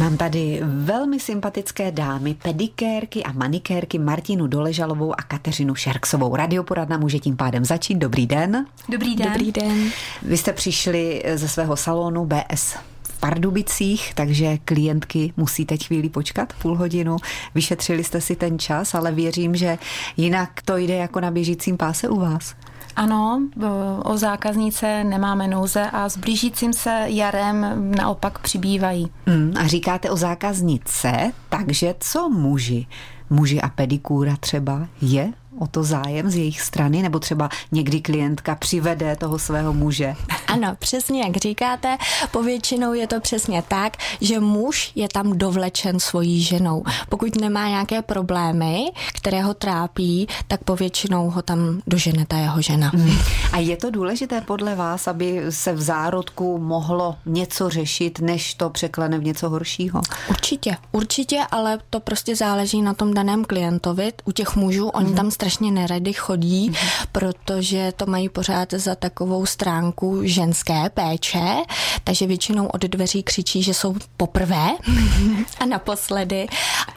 Mám tady velmi sympatické dámy, pedikérky a manikérky Martinu Doležalovou a Kateřinu Šerksovou. Radioporadna může tím pádem začít. Dobrý den. Dobrý den. Dobrý den. Vy jste přišli ze svého salonu BS v Pardubicích, takže klientky musí teď chvíli počkat, půl hodinu. Vyšetřili jste si ten čas, ale věřím, že jinak to jde jako na běžícím páse u vás. Ano, o zákaznice nemáme nouze a s blížícím se jarem naopak přibývají. Mm, a říkáte o zákaznice, takže co muži? Muži a pedikúra třeba je o to zájem z jejich strany, nebo třeba někdy klientka přivede toho svého muže? Ano, přesně jak říkáte, povětšinou je to přesně tak, že muž je tam dovlečen svojí ženou. Pokud nemá nějaké problémy, které ho trápí, tak povětšinou ho tam dožene ta jeho žena. Hmm. A je to důležité podle vás, aby se v zárodku mohlo něco řešit, než to překlene v něco horšího? Určitě, určitě, ale to prostě záleží na tom daném klientovi. U těch mužů, oni hmm. tam strašně nerady chodí, hmm. protože to mají pořád za takovou stránku ženské péče, takže většinou od dveří křičí, že jsou poprvé a naposledy,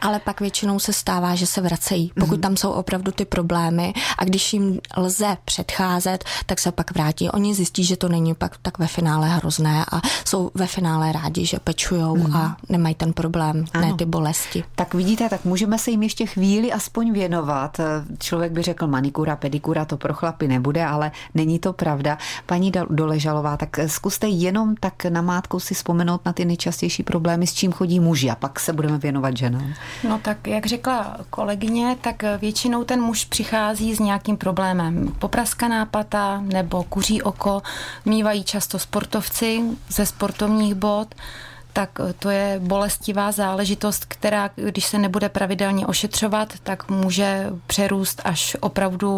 ale pak většinou se stává, že se vracejí, pokud tam jsou opravdu ty problémy a když jim lze předcházet, tak se pak vrátí. Oni zjistí, že to není pak tak ve finále hrozné a jsou ve finále rádi, že pečujou mm. a nemají ten problém, ano. ne ty bolesti. Tak vidíte, tak můžeme se jim ještě chvíli aspoň věnovat. Člověk by řekl manikura, pedikura, to pro chlapy nebude, ale není to pravda. Paní Doležalová, tak zkuste jenom tak namátkou si vzpomenout na ty nejčastější problémy, s čím chodí muži a pak se budeme věnovat ženám. No tak, jak řekla kolegyně, tak většinou ten muž přichází s nějakým problémem. Popraskaná pata nebo kuří oko mývají často sportovci ze sportovních bod, tak to je bolestivá záležitost, která, když se nebude pravidelně ošetřovat, tak může přerůst až opravdu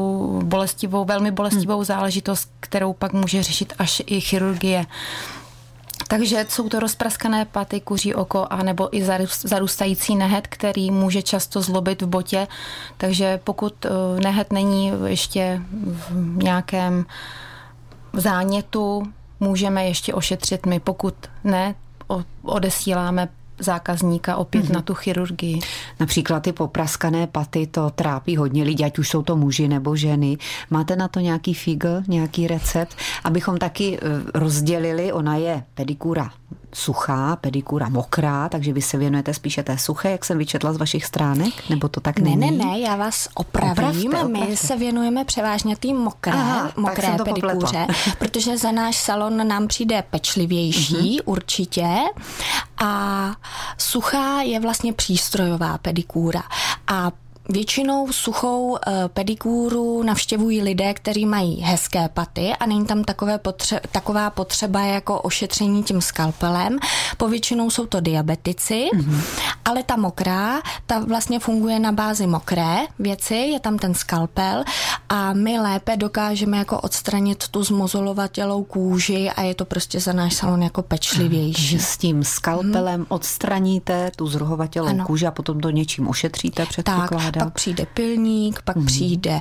bolestivou, velmi bolestivou hmm. záležitost, kterou pak může řešit až i chirurgie. Takže jsou to rozpraskané paty, kuří oko a nebo i zarůstající nehet, který může často zlobit v botě. Takže pokud eh, nehet není ještě v nějakém zánětu, můžeme ještě ošetřit my. Pokud ne, odesíláme zákazníka opět mm-hmm. na tu chirurgii. Například ty popraskané paty, to trápí hodně lidí, ať už jsou to muži nebo ženy. Máte na to nějaký figl, nějaký recept, abychom taky eh, rozdělili, ona je pedikura suchá, pedikura mokrá, takže vy se věnujete spíše té suché, jak jsem vyčetla z vašich stránek, nebo to tak není? Ne, ne, ne, já vás opravím. Opravte, opravte. My se věnujeme převážně té mokré, Aha, mokré pedikuře, protože za náš salon nám přijde pečlivější, uh-huh. určitě, a suchá je vlastně přístrojová pedikúra. A Většinou suchou eh, pedikúru navštěvují lidé, kteří mají hezké paty a není tam takové potře- taková potřeba jako ošetření tím skalpelem. Povětšinou jsou to diabetici, mm-hmm. ale ta mokrá, ta vlastně funguje na bázi mokré věci, je tam ten skalpel a my lépe dokážeme jako odstranit tu zmozolovatělou kůži a je to prostě za náš salon jako pečlivější. Že s tím skalpelem mm. odstraníte tu zruhovatělou kůži a potom to něčím ošetříte, předpokládám. Tak, pak přijde pilník, pak mm. přijde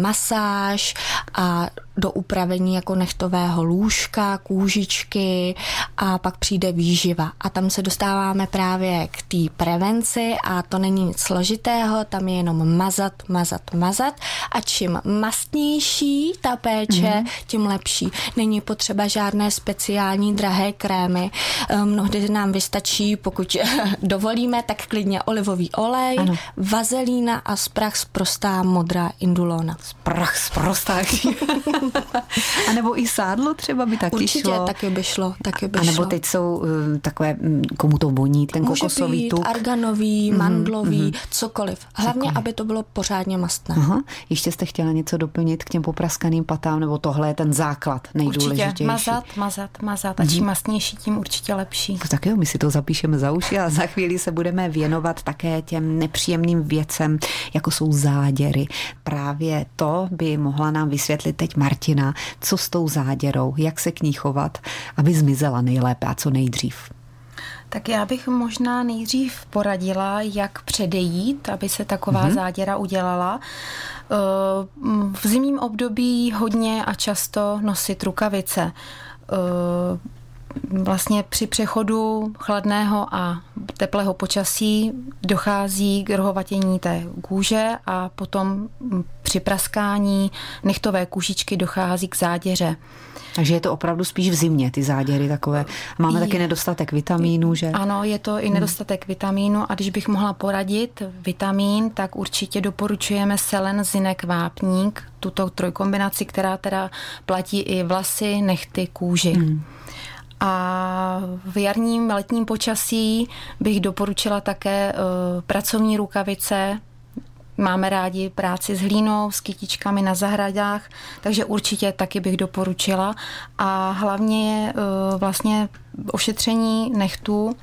masáž a do upravení jako nechtového lůžka, kůžičky a pak přijde výživa. A tam se dostáváme právě k té prevenci a to není nic složitého, tam je jenom mazat, mazat, mazat a čím mastnější ta péče, mm-hmm. tím lepší. Není potřeba žádné speciální drahé krémy. Eh, mnohdy nám vystačí, pokud dovolíme, tak klidně olivový olej, ano. vazelína a sprach z prostá modrá indulona. Sprach z prostá. a nebo i sádlo třeba by taky Určitě, šlo. taky by šlo. Taky by a nebo šlo. teď jsou uh, takové, mm, komu to voní, ten Může kokosový být tuk. arganový, mm-hmm, mandlový, mm-hmm. cokoliv. Hlavně, cokoliv. aby to bylo pořádně mastné. Aha. Ještě jste chtěla něco doplnit k těm popraskaným patám, nebo tohle je ten základ nejdůležitější. Určitě, mazat, mazat, mazat. A čím mm-hmm. mastnější, tím určitě lepší. Tak jo, my si to zapíšeme za uši a za chvíli se budeme věnovat také těm nepříjemným věcem, jako jsou záděry. Právě to by mohla nám vysvětlit teď Martina, co s tou záděrou, jak se k ní chovat, aby zmizela nejlépe a co nejdřív. Tak já bych možná nejdřív poradila, jak předejít, aby se taková mm-hmm. záděra udělala. Eh, v zimním období hodně a často nosit rukavice. Vlastně při přechodu chladného a teplého počasí dochází k rohovatění té kůže a potom při praskání nechtové kůžičky dochází k záděře. Takže je to opravdu spíš v zimě, ty záděry takové. Máme je, taky nedostatek vitamínu, že? Ano, je to i hmm. nedostatek hmm. vitamínu a když bych mohla poradit vitamín, tak určitě doporučujeme selen, zinek, vápník, tuto trojkombinaci, která teda platí i vlasy, nechty, kůži. Hmm. A v jarním letním počasí bych doporučila také uh, pracovní rukavice, Máme rádi práci s hlínou, s kytičkami na zahradách, takže určitě taky bych doporučila. A hlavně je vlastně ošetření nechtů,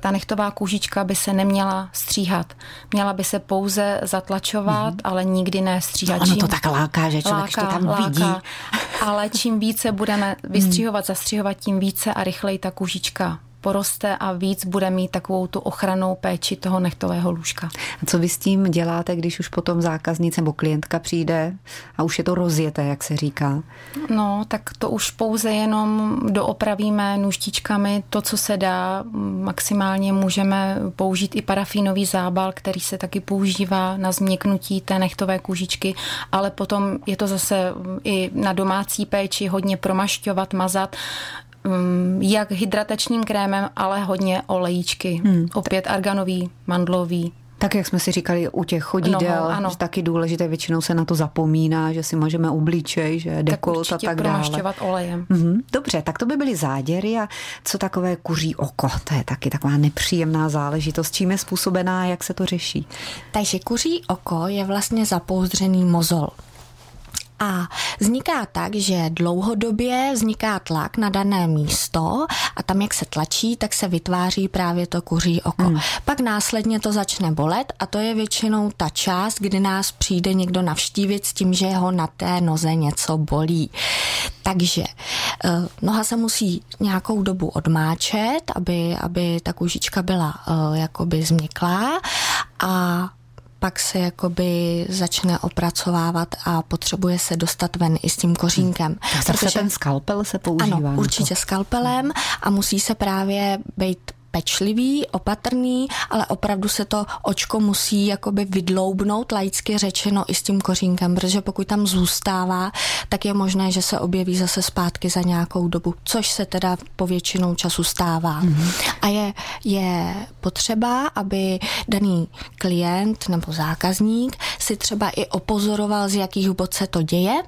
ta nechtová kůžička by se neměla stříhat. Měla by se pouze zatlačovat, mm-hmm. ale nikdy ne stříhat. No, ono to tak láká, že člověk láká, to tam láká, vidí. Ale čím více budeme vystřihovat, zastřihovat, tím více a rychleji ta kůžička poroste a víc bude mít takovou tu ochranou péči toho nechtového lůžka. A co vy s tím děláte, když už potom zákaznice nebo klientka přijde a už je to rozjeté, jak se říká? No, tak to už pouze jenom doopravíme nůžtičkami to, co se dá. Maximálně můžeme použít i parafínový zábal, který se taky používá na změknutí té nechtové kůžičky, ale potom je to zase i na domácí péči hodně promašťovat, mazat. Mm, jak hydratačním krémem, ale hodně olejíčky. Hmm. Opět arganový, mandlový, tak jak jsme si říkali u těch chodidel, no, ano. že taky důležité, většinou se na to zapomíná, že si můžeme obličej, že dekolt a tak dále. olejem. Mhm. Dobře, tak to by byly záděry a co takové kuří oko? To je taky taková nepříjemná záležitost. Čím je způsobená, jak se to řeší? Takže kuří oko je vlastně zapouzdřený mozol. A vzniká tak, že dlouhodobě vzniká tlak na dané místo a tam, jak se tlačí, tak se vytváří právě to kuří oko. Hmm. Pak následně to začne bolet a to je většinou ta část, kdy nás přijde někdo navštívit s tím, že ho na té noze něco bolí. Takže eh, noha se musí nějakou dobu odmáčet, aby, aby ta kůžička byla uh, jakoby změklá a pak se jakoby začne opracovávat a potřebuje se dostat ven i s tím kořínkem. Hmm. Protože ten skalpel se používá. Ano, určitě skalpelem a musí se právě být pečlivý, opatrný, ale opravdu se to očko musí jakoby vydloubnout, laicky řečeno i s tím kořínkem, protože pokud tam zůstává, tak je možné, že se objeví zase zpátky za nějakou dobu, což se teda po většinou času stává. Mm-hmm. A je, je potřeba, aby daný klient nebo zákazník si třeba i opozoroval, z jakých bod se to děje,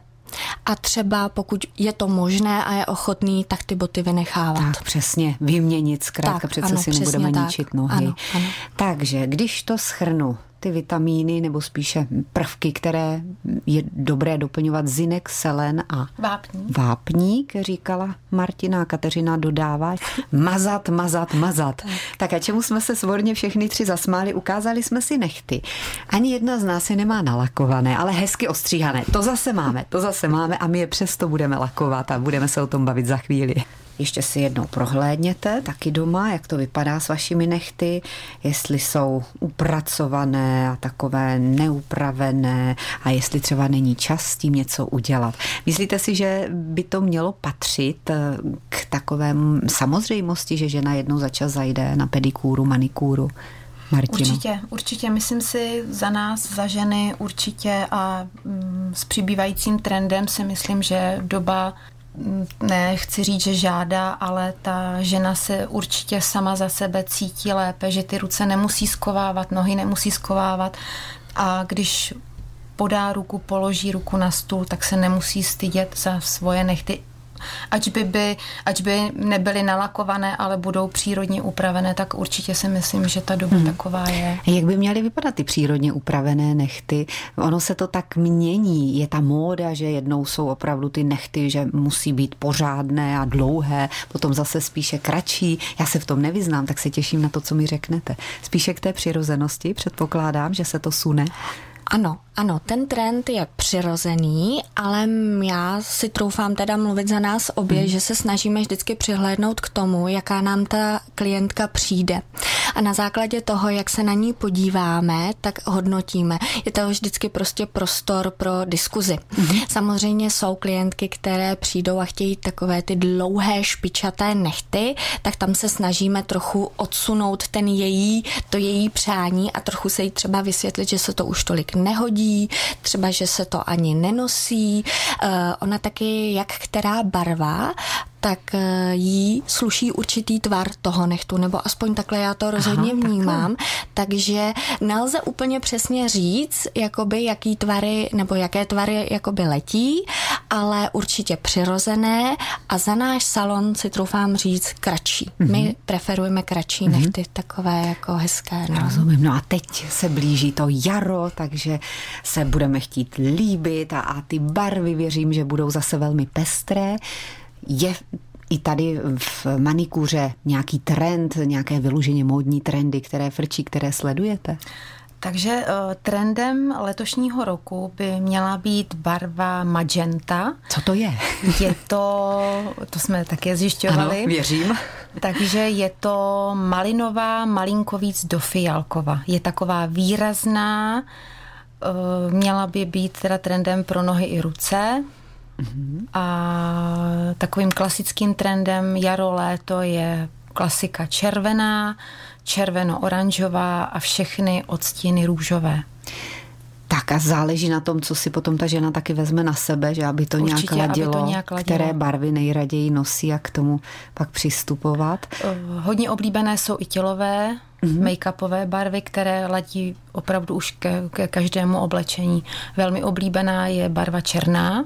a třeba pokud je to možné a je ochotný, tak ty boty vynechávat. Tak přesně, vyměnit zkrátka, tak, přece ano, si nebudeme tak. ničit nohy. Ano, ano. Takže, když to schrnu, ty vitamíny nebo spíše prvky, které je dobré doplňovat zinek, selen a vápník, vápník říkala Martina a Kateřina dodává. Mazat, mazat, mazat. Tak a čemu jsme se svorně všechny tři zasmáli, ukázali jsme si nechty. Ani jedna z nás je nemá nalakované, ale hezky ostříhané. To zase máme, to zase máme a my je přesto budeme lakovat a budeme se o tom bavit za chvíli. Ještě si jednou prohlédněte taky doma, jak to vypadá s vašimi nechty, jestli jsou upracované a takové neupravené a jestli třeba není čas s tím něco udělat. Myslíte si, že by to mělo patřit eh, k takové samozřejmosti, že žena jednou za čas zajde na pedikúru, manikúru? Martino. Určitě, určitě. Myslím si za nás, za ženy určitě a mm, s přibývajícím trendem si myslím, že doba ne, chci říct, že žádá, ale ta žena se určitě sama za sebe cítí lépe, že ty ruce nemusí skovávat, nohy nemusí skovávat. A když podá ruku, položí ruku na stůl, tak se nemusí stydět za svoje nechty ať by, by, ať by nebyly nalakované, ale budou přírodně upravené, tak určitě si myslím, že ta doba hmm. taková je. Jak by měly vypadat ty přírodně upravené nechty? Ono se to tak mění. Je ta móda, že jednou jsou opravdu ty nechty, že musí být pořádné a dlouhé, potom zase spíše kratší. Já se v tom nevyznám, tak se těším na to, co mi řeknete. Spíše k té přirozenosti předpokládám, že se to sune. Ano, ano, ten trend je přirozený, ale já si troufám teda mluvit za nás obě, mm. že se snažíme vždycky přihlédnout k tomu, jaká nám ta klientka přijde. a na základě toho, jak se na ní podíváme, tak hodnotíme. Je to vždycky prostě prostor pro diskuzi. Mm-hmm. Samozřejmě jsou klientky, které přijdou a chtějí takové ty dlouhé špičaté nechty, tak tam se snažíme trochu odsunout ten její, to její přání a trochu se jí třeba vysvětlit, že se to už tolik nehodí, třeba, že se to ani nenosí. Uh, ona taky, jak která barva tak eh, jí sluší určitý tvar toho nechtu, nebo aspoň takhle já to rozhodně Aha, vnímám. Takhle. Takže nelze úplně přesně říct, jakoby jaký tvary, nebo jaké tvary jakoby letí, ale určitě přirozené a za náš salon si troufám říct kratší. Mm-hmm. My preferujeme kratší mm-hmm. nechty, takové jako hezké. No. Rozumím. No a teď se blíží to jaro, takže se budeme chtít líbit a, a ty barvy věřím, že budou zase velmi pestré. Je i tady v manikuře nějaký trend, nějaké vyloženě módní trendy, které frčí, které sledujete? Takže uh, trendem letošního roku by měla být barva magenta. Co to je? Je to, to jsme také zjišťovali. Ano, věřím. Takže je to malinová, malinko víc do fialkova. Je taková výrazná, uh, měla by být teda trendem pro nohy i ruce. A takovým klasickým trendem jaro, léto je klasika červená, červeno-oranžová a všechny odstíny růžové. Tak a záleží na tom, co si potom ta žena taky vezme na sebe, že aby to, Určitě, nějak, ladilo, aby to nějak ladilo, které barvy nejraději nosí a k tomu pak přistupovat. Eh, hodně oblíbené jsou i tělové, mm-hmm. make-upové barvy, které ladí opravdu už ke, ke každému oblečení. Velmi oblíbená je barva černá,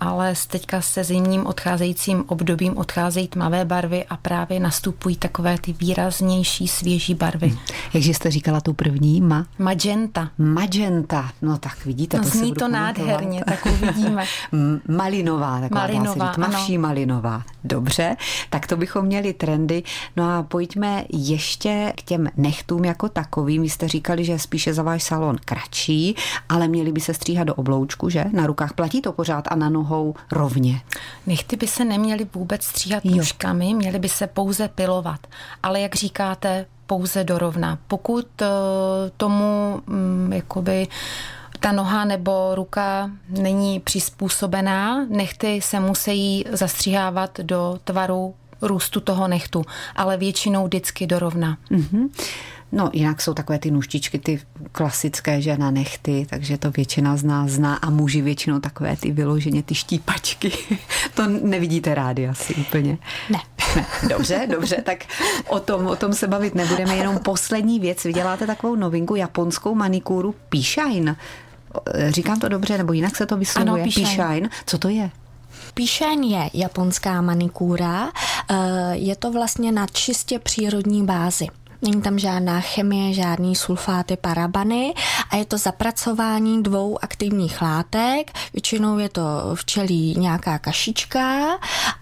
ale teďka se zimním odcházejícím obdobím odcházejí tmavé barvy a právě nastupují takové ty výraznější, svěží barvy. Jakže jste říkala tu první? Ma? Magenta. Magenta. No tak vidíte, no, to zní to nádherně, tak uvidíme. malinová, taková malinová, dá se říct, ano. malinová. Dobře, tak to bychom měli trendy. No a pojďme ještě k těm nechtům jako takovým. Vy jste říkali, že spíše za váš salon kratší, ale měli by se stříhat do obloučku, že? Na rukách platí to pořád a na nohou nohou rovně. Nechty by se neměly vůbec stříhat nůžkami, měly by se pouze pilovat. Ale jak říkáte, pouze dorovna. Pokud uh, tomu um, jakoby ta noha nebo ruka není přizpůsobená, nechty se musí zastřihávat do tvaru růstu toho nechtu, ale většinou vždycky dorovna. Mm-hmm. No jinak jsou takové ty nůžtičky, ty klasické, že na nechty, takže to většina z nás zná a muži většinou takové ty vyloženě ty štípačky. to nevidíte rádi asi úplně. Ne. Ne. Dobře, dobře, tak o tom, o tom se bavit nebudeme. Jenom poslední věc, vyděláte takovou novinku, japonskou manikúru Pishine. Říkám to dobře, nebo jinak se to vyslovuje? Ano, Pishine. Co to je? Píšen je japonská manikúra, eh, je to vlastně na čistě přírodní bázi. Není tam žádná chemie, žádný sulfáty, parabany a je to zapracování dvou aktivních látek. Většinou je to včelí nějaká kašička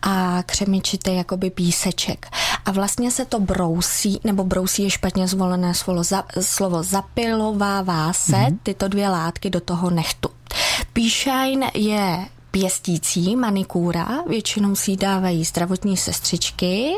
a křemičitý jakoby píseček. A vlastně se to brousí, nebo brousí je špatně zvolené slovo, za, slovo zapilovává se mm-hmm. tyto dvě látky do toho nechtu. Píšajn je pěstící manikúra, většinou si dávají zdravotní sestřičky,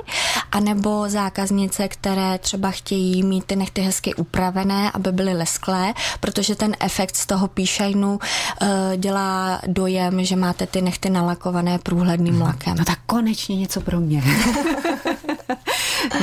anebo zákaznice, které třeba chtějí mít ty nechty hezky upravené, aby byly lesklé, protože ten efekt z toho píšajnu uh, dělá dojem, že máte ty nechty nalakované průhledným mhm. lakem. No tak konečně něco pro mě.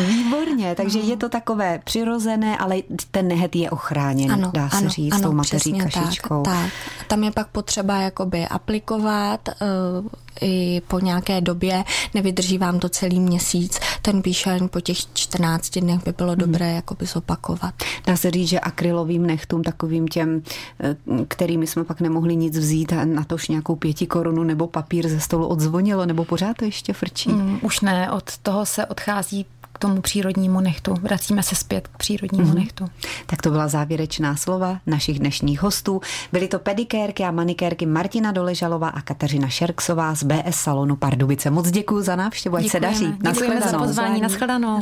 Výborně, takže je to takové přirozené, ale ten nehet je ochráněn, ano, dá se ano, říct, ano, tou mateří kašičkou. Tak, tak. Tam je pak potřeba jakoby aplikovat uh, i po nějaké době, nevydrží vám to celý měsíc, ten píšen po těch 14 dnech by bylo hmm. dobré jakoby zopakovat. Dá se říct, že akrylovým nechtům, takovým těm, eh, kterými jsme pak nemohli nic vzít a na tož nějakou pěti korunu nebo papír ze stolu odzvonilo, nebo pořád to ještě frčí? Mm, už ne, od toho se odchází k tomu přírodnímu nechtu. Vracíme se zpět k přírodnímu mm-hmm. nechtu. Tak to byla závěrečná slova našich dnešních hostů. Byly to pedikérky a manikérky Martina Doležalová a Kateřina Šerksová z BS Salonu Pardubice. Moc děkuji za návštěvu, ať se daří. Děkujeme za pozvání. Naschledanou.